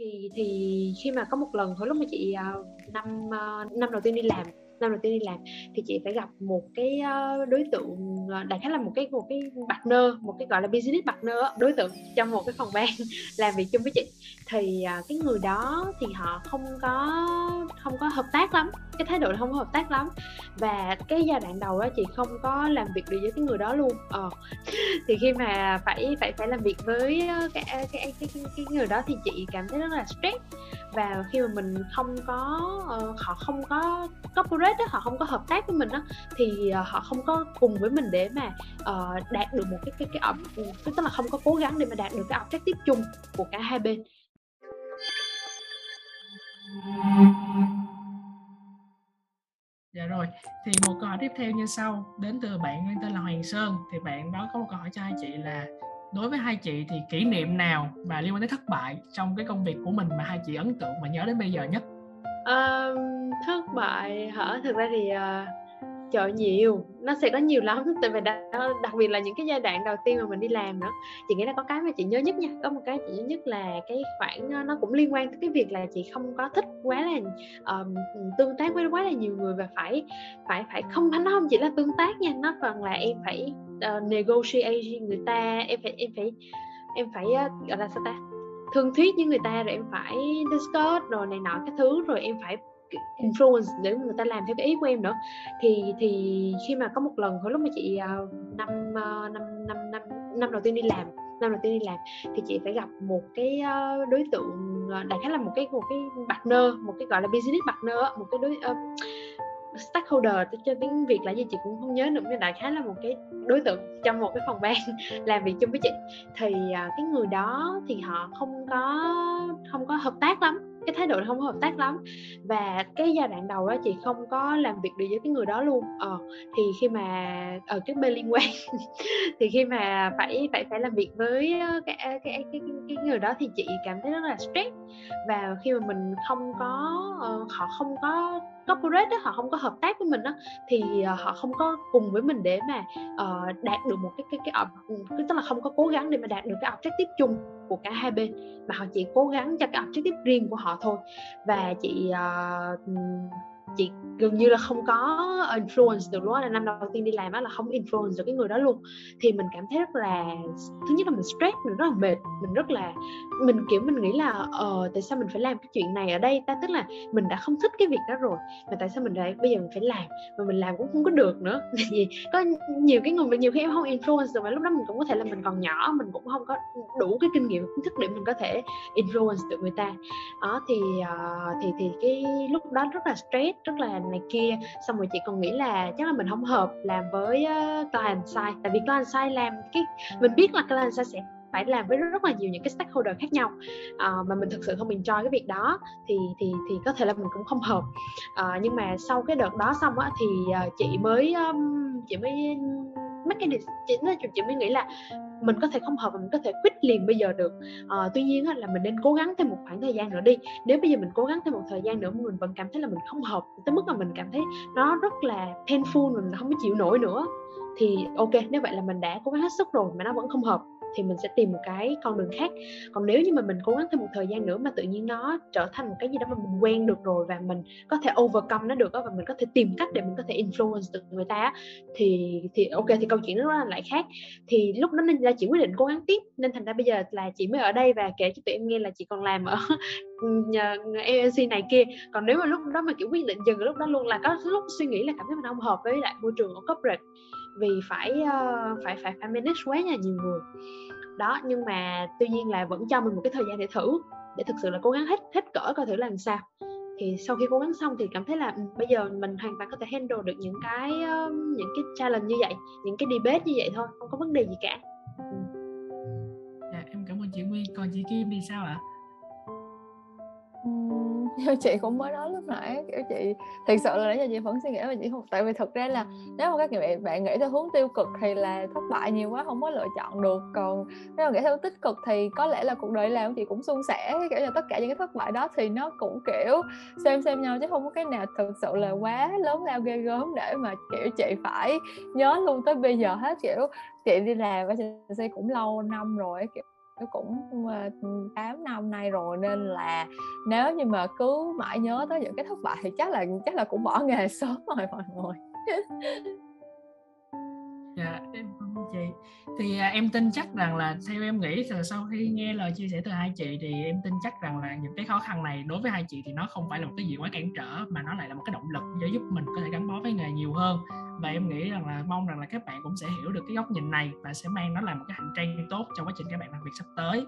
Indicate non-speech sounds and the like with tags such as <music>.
thì thì khi mà có một lần hồi lúc mà chị uh, năm uh, năm đầu tiên đi làm năm đầu tiên đi làm thì chị phải gặp một cái ờ, đối tượng ờ, đại khái là một cái một cái partner một cái gọi là business partner đối tượng trong một cái phòng ban <laughs> làm việc chung với chị. Thì ờ, cái người đó thì họ không có không có hợp tác lắm cái thái độ là không có hợp tác lắm. Và cái giai đoạn đầu đó chị không có làm việc được với cái người đó luôn. Ờ <laughs> thì khi mà phải phải phải làm việc với cái cái cái cái, cái người đó thì chị cảm thấy rất là stress và khi mà mình không có uh, họ không có corporate đó, họ không có hợp tác với mình đó, thì uh, họ không có cùng với mình để mà uh, đạt được một cái cái cái cái ừ, tức là không có cố gắng để mà đạt được cái objective chung của cả hai bên. Dạ rồi, thì một câu hỏi tiếp theo như sau Đến từ bạn tên là Hoàng Sơn Thì bạn đó có một câu hỏi cho hai chị là Đối với hai chị thì kỷ niệm nào mà liên quan tới thất bại Trong cái công việc của mình mà hai chị ấn tượng và nhớ đến bây giờ nhất um, Thất bại hả? Thực ra thì uh, trời nhiều. Nó sẽ có nhiều lắm. Tại vì đặc, đặc biệt là những cái giai đoạn đầu tiên mà mình đi làm nữa. Chị nghĩ là có cái mà chị nhớ nhất nha. Có một cái chị nhớ nhất là cái khoảng ờ, nó cũng liên quan tới cái việc là chị không có thích quá là um, tương tác với quá là nhiều người và phải phải phải không nó không chỉ là tương tác nha. Nó còn là em phải uh, negotiate người ta. Em phải em phải em phải uh, gọi là sao ta? Thương thuyết với người ta rồi em phải discuss rồi này nọ cái thứ. Rồi em phải influence để người ta làm theo cái ý của em nữa. Thì thì khi mà có một lần hồi lúc mà chị uh, năm uh, năm năm năm năm đầu tiên đi làm năm đầu tiên đi làm thì chị phải gặp một cái uh, đối tượng uh, đại khái là một cái một cái partner một cái gọi là business partner một cái đối uh, stakeholder cho tiếng việt là gì chị cũng không nhớ nữa nhưng đại khái là một cái đối tượng trong một cái phòng ban <laughs> làm việc chung với chị. Thì uh, cái người đó thì họ không có không có hợp tác lắm cái thái độ không hợp tác lắm. Và cái giai đoạn đầu đó chị không có làm việc được với cái người đó luôn. Ờ thì khi mà ở cái bên liên quan <laughs> thì khi mà phải phải phải làm việc với ờ, cái cái, cái cái cái người đó thì chị cảm thấy rất là stress. Và khi mà mình không có uh, họ không có corporate đó, họ không có hợp tác với mình đó thì uh, họ không có cùng với mình để mà uh, đạt được một cái cái cái, cái tức là không có cố gắng để mà đạt được cái objective chung của cả hai bên mà họ chỉ cố gắng cho cái objective riêng của họ thôi. Và chị uh, chị gần như là không có influence được luôn là năm đầu tiên đi làm á là không influence được cái người đó luôn. Thì mình cảm thấy rất là thứ nhất là mình stress mình rất là mệt mình rất là mình kiểu mình nghĩ là ờ tại sao mình phải làm cái chuyện này ở đây ta? Tức là mình đã không thích cái việc đó rồi mà tại sao mình lại bây giờ mình phải làm mà mình làm cũng không có được nữa? <laughs> Vì có nhiều cái người mà nhiều khi em không influence được mà lúc đó mình cũng có thể là mình còn nhỏ mình cũng không có đủ cái kinh nghiệm kiến thức để mình có thể influence được người ta. Đó thì uh, thì thì cái lúc đó rất là stress rất là này kia. Xong rồi chị còn nghĩ là chắc là mình không hợp làm với ờ, uh, client side tại vì client side làm cái mình biết là client side sẽ phải làm với rất là nhiều những cái stakeholder khác nhau. À, mà mình thực sự không enjoy cái việc đó thì thì thì có thể là mình cũng không hợp. À, nhưng mà sau cái đợt đó xong á thì ờ, chị mới um, chị mới mấy cái chị nói chị mới nghĩ là mình có thể không hợp và mình có thể quit liền bây giờ được. À, tuy nhiên là mình nên cố gắng thêm một khoảng thời gian nữa đi. Nếu bây giờ mình cố gắng thêm một thời gian nữa mà mình vẫn cảm thấy là mình không hợp tới mức mà mình cảm thấy nó rất là painful mình không có chịu nổi nữa thì ok nếu vậy là mình đã cố gắng hết sức rồi mà nó vẫn không hợp thì mình sẽ tìm một cái con đường khác. Còn nếu như mà mình cố gắng thêm một thời gian nữa mà tự nhiên nó trở thành một cái gì đó mà mình quen được rồi và mình có thể overcome nó được và mình có thể tìm cách để mình có thể influence được người ta thì thì ok, thì câu chuyện nó lại khác. Thì lúc đó nên là chị quyết định cố gắng tiếp, nên thành ra bây giờ là chị mới ở đây và kể cho tụi em nghe là chị còn làm ở nhờ này kia. Còn nếu mà lúc đó mà kiểu quyết định dừng lúc đó luôn là có lúc suy nghĩ là cảm thấy mình không hợp với lại môi trường ở corporate. Vì phải uh, phải phải phải manage quá là nhiều người. Đó nhưng mà tuy nhiên là vẫn cho mình một cái thời gian để thử để thực sự là cố gắng hết hết cỡ coi thử làm sao. Thì sau khi cố gắng xong thì cảm thấy là ừ, bây giờ mình hoàn toàn có thể handle được những cái uh, những cái challenge như vậy những cái debate như vậy thôi không có vấn đề gì cả. Ừ. Dạ, em cảm ơn chị Nguyên. Còn chị Kim thì sao ạ? à? Như chị cũng mới nói lúc nãy, kiểu, chị thật sự là nãy giờ chị vẫn suy nghĩ mà chị không, tại vì thực ra là nếu mà các bạn bạn nghĩ theo hướng tiêu cực thì là thất bại nhiều quá, không có lựa chọn được. Còn nếu mà nghĩ theo tích cực thì có lẽ là cuộc đời làm chị cũng suôn sẻ, kiểu là tất cả những cái thất bại đó thì nó cũng, kiểu, xem xem nhau chứ không có cái nào thực sự là quá lớn lao ghê gớm để mà, kiểu, chị phải nhớ luôn tới bây giờ hết, kiểu, chị đi làm ở chị cũng lâu năm rồi, kiểu cũng ờ, 8 năm nay rồi nên là nếu như mà cứ mãi nhớ tới những cái thất bại thì chắc là chắc là cũng bỏ nghề <laughs> sớm rồi mọi người dạ em chị. Thì à, em tin chắc rằng là theo em nghĩ là sau khi nghe lời chia sẻ từ hai chị thì em tin chắc rằng là những cái khó khăn này đối với hai chị thì nó không phải là một cái gì quá cản trở mà nó lại là một cái động lực để giúp mình có thể gắn bó với nghề nhiều hơn. Và em nghĩ rằng là mong rằng là các bạn cũng sẽ hiểu được cái góc nhìn này và sẽ mang nó là một cái hành trang tốt trong quá trình các bạn làm việc sắp tới.